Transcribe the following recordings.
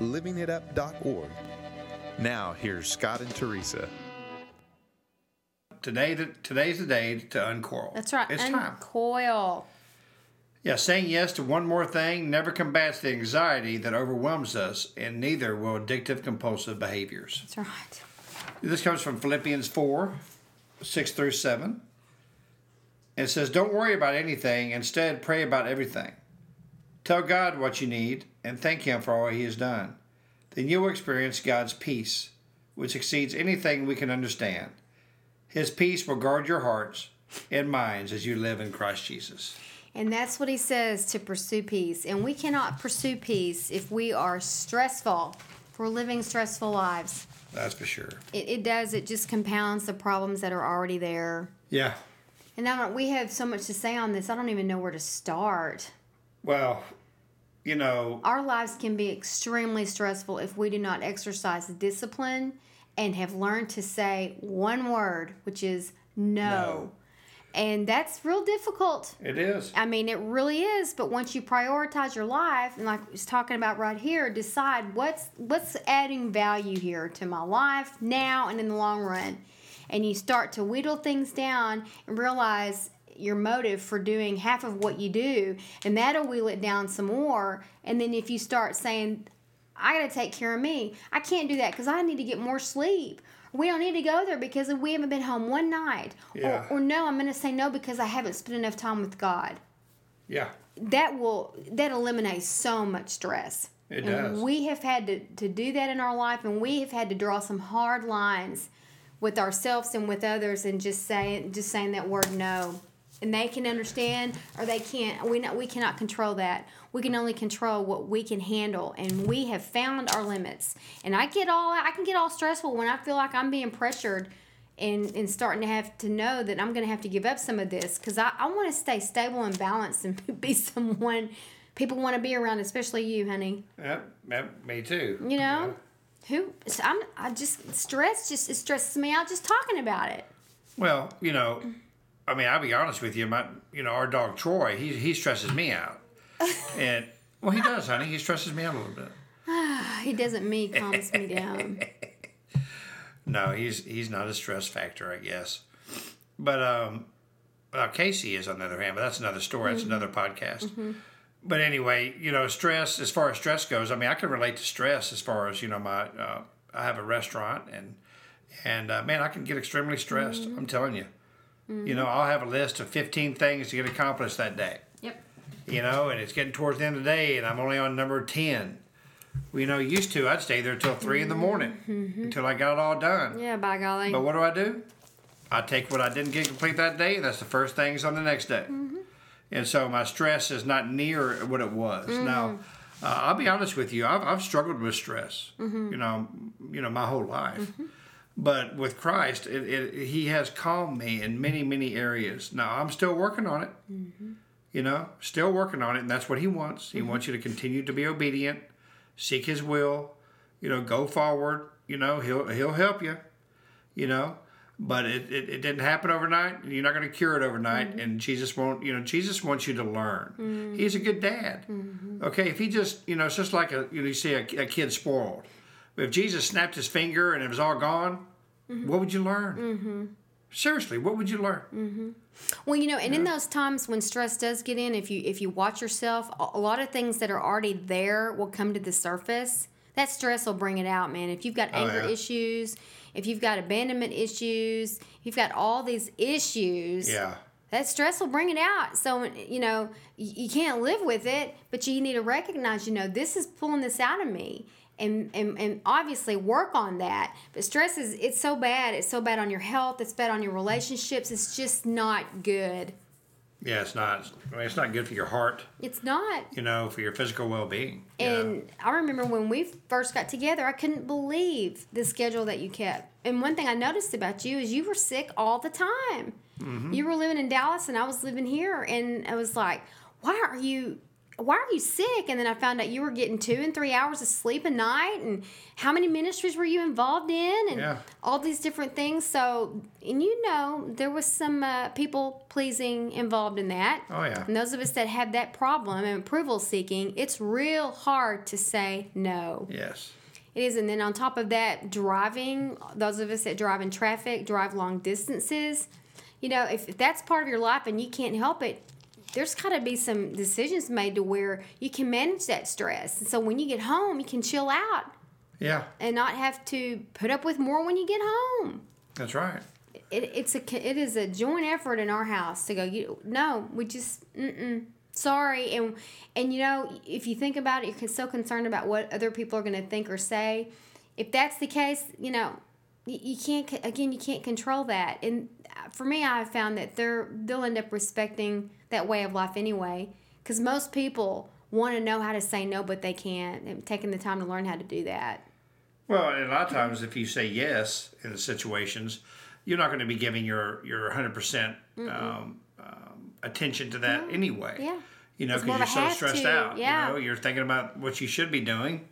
livingitup.org. Now, here's Scott and Teresa. Today, the, today's the day to uncoil. That's right. It's time. Uncoil. Yeah, saying yes to one more thing never combats the anxiety that overwhelms us, and neither will addictive compulsive behaviors. That's right. This comes from Philippians 4 6 through 7. It says, Don't worry about anything, instead, pray about everything. Tell God what you need and thank Him for all He has done. Then you'll experience God's peace, which exceeds anything we can understand. His peace will guard your hearts and minds as you live in Christ Jesus. And that's what he says to pursue peace. And we cannot pursue peace if we are stressful, if we're living stressful lives. That's for sure. It, it does, it just compounds the problems that are already there. Yeah. And I don't, we have so much to say on this, I don't even know where to start. Well, you know, Our lives can be extremely stressful if we do not exercise discipline and have learned to say one word, which is no. No. And that's real difficult. it is. I mean, it really is. But once you prioritize your life, and like I was talking about right here, decide what's what's adding value here to my life now and in the long run, and you start to whittle things down and realize your motive for doing half of what you do, and that'll wheel it down some more. And then if you start saying, "I got to take care of me," I can't do that because I need to get more sleep. We don't need to go there because we haven't been home one night. Yeah. Or, or no, I'm going to say no because I haven't spent enough time with God Yeah. that will that eliminates so much stress. It and does. We have had to, to do that in our life, and we have had to draw some hard lines with ourselves and with others, and just saying just saying that word no. And they can understand, or they can't. We not, we cannot control that. We can only control what we can handle, and we have found our limits. And I get all I can get all stressful when I feel like I'm being pressured and, and starting to have to know that I'm going to have to give up some of this because I, I want to stay stable and balanced and be someone people want to be around, especially you, honey. Yep. Yep. Me too. You know, who I'm I just stress just it stresses me out just talking about it. Well, you know, I mean, I'll be honest with you. My, you know, our dog Troy, he he stresses me out, and well, he does, honey. He stresses me out a little bit. He doesn't me calms me down. No, he's he's not a stress factor, I guess. But um, well, Casey is on the other hand. But that's another story. That's another podcast. But anyway, you know, stress. As far as stress goes, I mean, I can relate to stress as far as you know. My uh, I have a restaurant, and and uh, man, I can get extremely stressed. I'm telling you. You know, I'll have a list of 15 things to get accomplished that day. Yep. You know, and it's getting towards the end of the day, and I'm only on number 10. Well, you know, used to, I'd stay there till 3 in the morning mm-hmm. until I got it all done. Yeah, by golly. But what do I do? I take what I didn't get complete that day. That's the first things on the next day. Mm-hmm. And so my stress is not near what it was. Mm-hmm. Now, uh, I'll be honest with you. I've, I've struggled with stress. You know, you know, my whole life. But with Christ, it, it, He has calmed me in many, many areas. Now I'm still working on it. Mm-hmm. You know, still working on it, and that's what He wants. He wants mm-hmm. you to continue to be obedient, seek His will. You know, go forward. You know, He'll He'll help you you know but it, it, it didn't happen overnight you're not going to cure it overnight mm-hmm. and jesus won't you know jesus wants you to learn he's a good dad okay if he just you know it's just like a you know you see a, a kid spoiled if jesus snapped his finger and it was all gone mm-hmm. what would you learn mm-hmm. seriously what would you learn mm-hmm. Well, you know, and in those times when stress does get in, if you if you watch yourself, a lot of things that are already there will come to the surface. That stress will bring it out, man. If you've got oh, anger yeah. issues, if you've got abandonment issues, you've got all these issues, yeah that stress will bring it out. So, you know, you can't live with it, but you need to recognize, you know, this is pulling this out of me. And, and, and obviously work on that. But stress is, it's so bad. It's so bad on your health. It's bad on your relationships. It's just not good. Yeah, it's not. I mean, it's not good for your heart. It's not. You know, for your physical well-being. you know? And I remember when we first got together, I couldn't believe the schedule that you kept. And one thing I noticed about you is you were sick all the time. Mm-hmm. You were living in Dallas and I was living here, and I was like, "Why are you? Why are you sick?" And then I found out you were getting two and three hours of sleep a night. And how many ministries were you involved in? And Yeah. all these different things. So, and you know, there was some uh, people pleasing involved in that. Oh, yeah. And those of us that have that problem and approval seeking, it's real hard to say no. yes. It is. And then on top of that, driving, those of us that drive in traffic, drive long distances, you know, if, if that's part of your life and you can't help it, there's got to be some decisions made to where you can manage that stress. And so when you get home, you can chill out. Yeah, and not have to put up with more when you get home. That's right. it, it's a it is a joint effort in our house to go you no we just mm-mm, sorry. And and you know if you think about it you're so concerned about what other people are going to think or say. If that's the case you know you, can't again you can't control that and for me i found that they're they'll end up respecting that way of life anyway because most people want to know how to say no but they can't and taking the time to learn how to do that Well, and a lot of times, if you say yes in the situations, you're not going to be giving your your 100 percent um, um, attention to that anyway. yeah You know, because you're so stressed to, out. yeah. You know, you're thinking about what you should be doing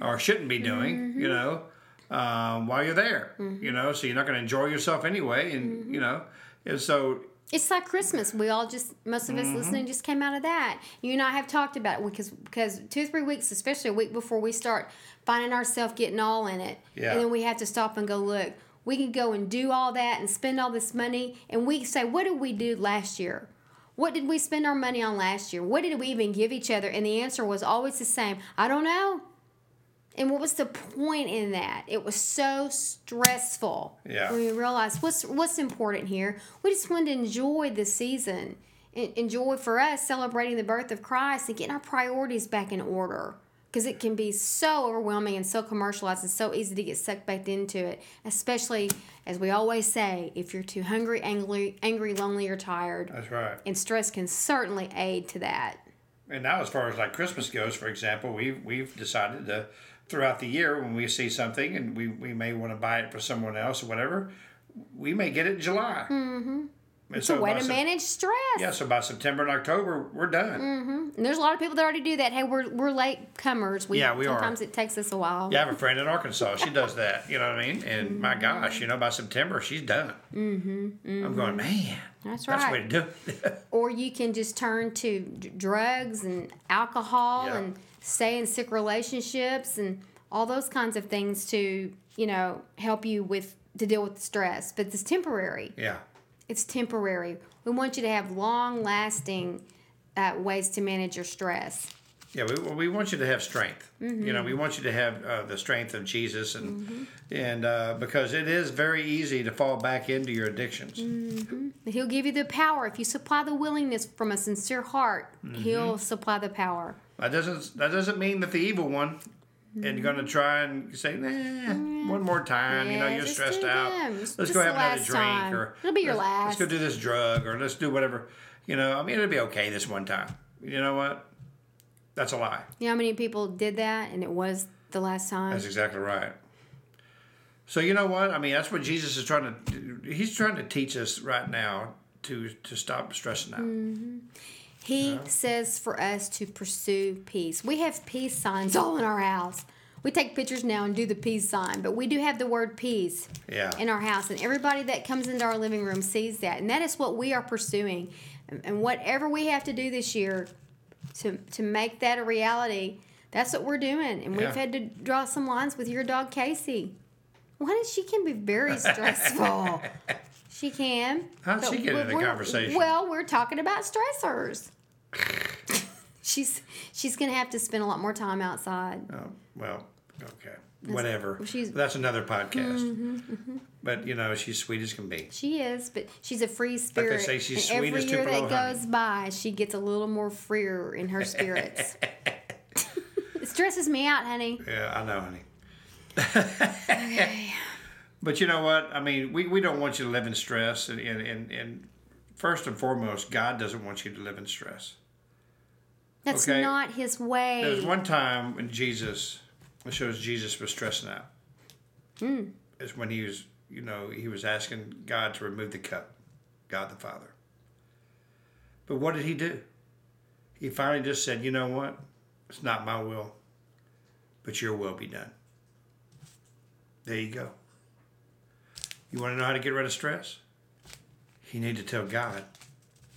or shouldn't be doing. Mm-hmm. You know, um, while you're there. You know, so you're not going to enjoy yourself anyway, and Mm-hmm. you know, and so It's like Christmas. We all just most of us Mm-hmm. listening just came out of that. You and I have talked about it because because two or three weeks, especially a week before we start finding ourselves getting all in it, Yeah. and then we have to stop and go look. We can go and do all that and spend all this money, and we say, what did we do last year? What did we spend our money on last year? What did we even give each other? And the answer was always the same. I don't know. And what was the point in that? It was so stressful. Yeah. When we realized what's what's important here. We just wanted to enjoy the season. En- Enjoy for us celebrating the birth of Christ and getting our priorities back in order. Because it can be so overwhelming and so commercialized and so easy to get sucked back into it. Especially, as we always say, if you're too hungry, angry, angry, lonely, or tired. that's right. And stress can certainly aid to that. And now, as far as like Christmas goes, for example, we've we've decided to throughout the year when we see something and we, we may want to buy it for someone else or whatever, we may get it in July. Mm-hmm. It's a way to manage stress. Yeah, so by September and October, we're done. Mm-hmm. And there's a lot of people that already do that. Hey, we're, we're late comers. We, Yeah, we are. sometimes it takes us a while. Yeah, I have a friend in Arkansas. She does that. You know what I mean? And my gosh, you know, by September she's done. Mm-hmm, I'm going, man. That's right. That's the way to do it. Or you can just turn to d- drugs and alcohol Yeah. and stay in sick relationships and all those kinds of things to, you know, help you with to deal with the stress. But it's temporary. yeah. It's temporary. We want you to have long lasting uh, ways to manage your stress. Yeah, we, we want you to have strength. Mm-hmm. You know, we want you to have uh, the strength of Jesus, and and uh, because it is very easy to fall back into your addictions. Mm-hmm. He'll give you the power if you supply the willingness from a sincere heart. Mm-hmm. He'll supply the power. That doesn't that doesn't mean that the evil one and you're going to try and say, nah, one more time. you know, Mm-hmm. You're stressed out. them. Let's Just go have another drink, time. or It'll be your let's, last. Let's go do this drug, or let's do whatever. You know, I mean, it'll be okay this one time. You know what? That's a lie. You know how many people did that and it was the last time? That's exactly right. So you know what? I mean, that's what Jesus is trying to. do. He's trying to teach us right now to to stop stressing out. Mm-hmm. He uh-huh. says for us to pursue peace. We have peace signs all in our house. We take pictures now and do the peace sign, but we do have the word peace Yeah. in our house, and everybody that comes into our living room sees that, and that is what we are pursuing. And, whatever we have to do this year to to make that a reality, that's what we're doing. And we've Yeah. had to draw some lines with your dog Casey. Why does she can be very stressful? She can. How'd she get in the conversation? Well, we're talking about stressors. she's she's gonna have to spend a lot more time outside. Oh, well, okay. Whatever. she's- That's another podcast. Mm-hmm, mm-hmm. But, you know, she's sweet as can be. She is, but she's a free spirit. They say, she's and sweet every as year that honey. goes by, she gets a little more freer in her spirits. it stresses me out, honey. Yeah, I know, honey. But you know what? I mean, we, we don't want you to live in stress and, and, and, first and foremost, God doesn't want you to live in stress. That's Okay. not his way. There was one time when Jesus, it shows Jesus was stressing out. Hmm. It's when he was, you know, he was asking God to remove the cup, God the Father. But what did he do? He finally just said, you know what? It's not my will, but your will be done. There you go. You want to know how to get rid of stress? You need to tell God,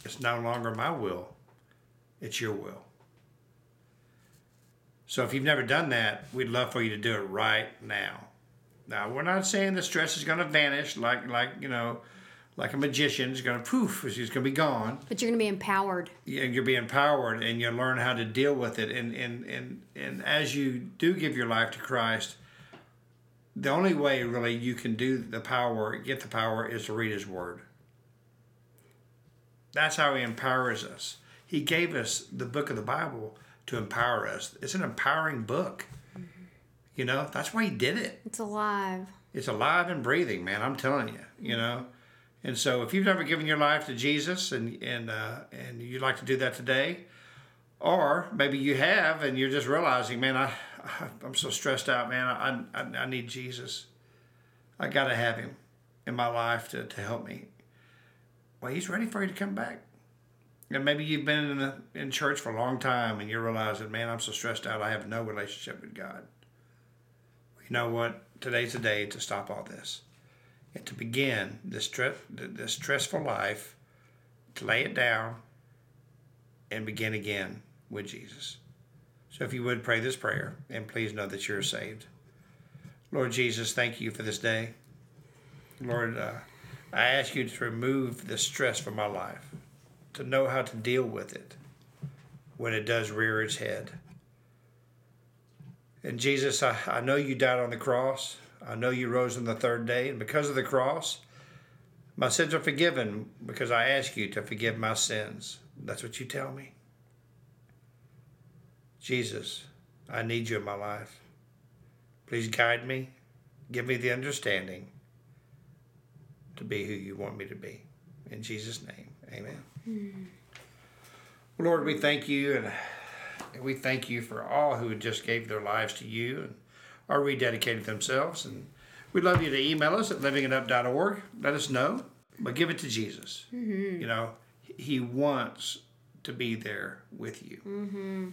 it's no longer my will, it's your will. So if you've never done that, we'd love for you to do it right now. Now we're not saying the stress is going to vanish like like you know, like a magician is going to poof, it's going to be gone. but you're going to be empowered. And you'll be empowered, and you'll learn how to deal with it. And and and and as you do give your life to Christ, the only way really you can do the power, get the power, is to read His Word. That's how He empowers us. He gave us the book of the Bible to empower us. It's an empowering book. You know, that's why He did it It's alive. it's alive and breathing, man. I'm telling you, you know. And so, if you've never given your life to Jesus and and uh, and you'd like to do that today, or maybe you have and you're just realizing, man, I I'm so stressed out, man. I I, I need Jesus. I got to have Him in my life to, to help me. Well, He's ready for you to come back. And maybe you've been in, in church for a long time and you're realizing, man, I'm so stressed out. I have no relationship with God you know what? Today's the day to stop all this and to begin this, stre- this stressful life, to lay it down and begin again with Jesus. So if you would pray this prayer, and please know that you're saved. Lord Jesus, thank you for this day. Lord, uh, I ask you to remove the stress from my life, to know how to deal with it when it does rear its head. And Jesus, I, I know you died on the cross. I know you rose on the third day. And because of the cross, my sins are forgiven because I ask you to forgive my sins. That's what you tell me. Jesus, I need you in my life. Please guide me. Give me the understanding to be who you want me to be. In Jesus' name, amen. Lord, we thank you and we thank you for all who just gave their lives to you and are rededicated themselves. And we'd love you to email us at livingitup.org. Let us know, but give it to Jesus. Mm-hmm. You know, He wants to be there with you. Mm-hmm.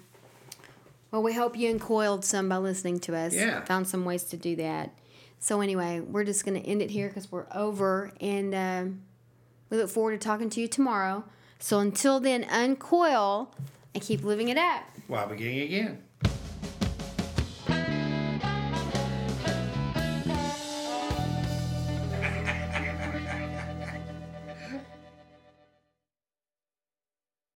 Well, we hope you uncoiled some by listening to us. Yeah. Found some ways to do that. So, anyway, we're just going to end it here because we're over. And um, we look forward to talking to you tomorrow. So, until then, uncoil and keep living it up. While beginning again.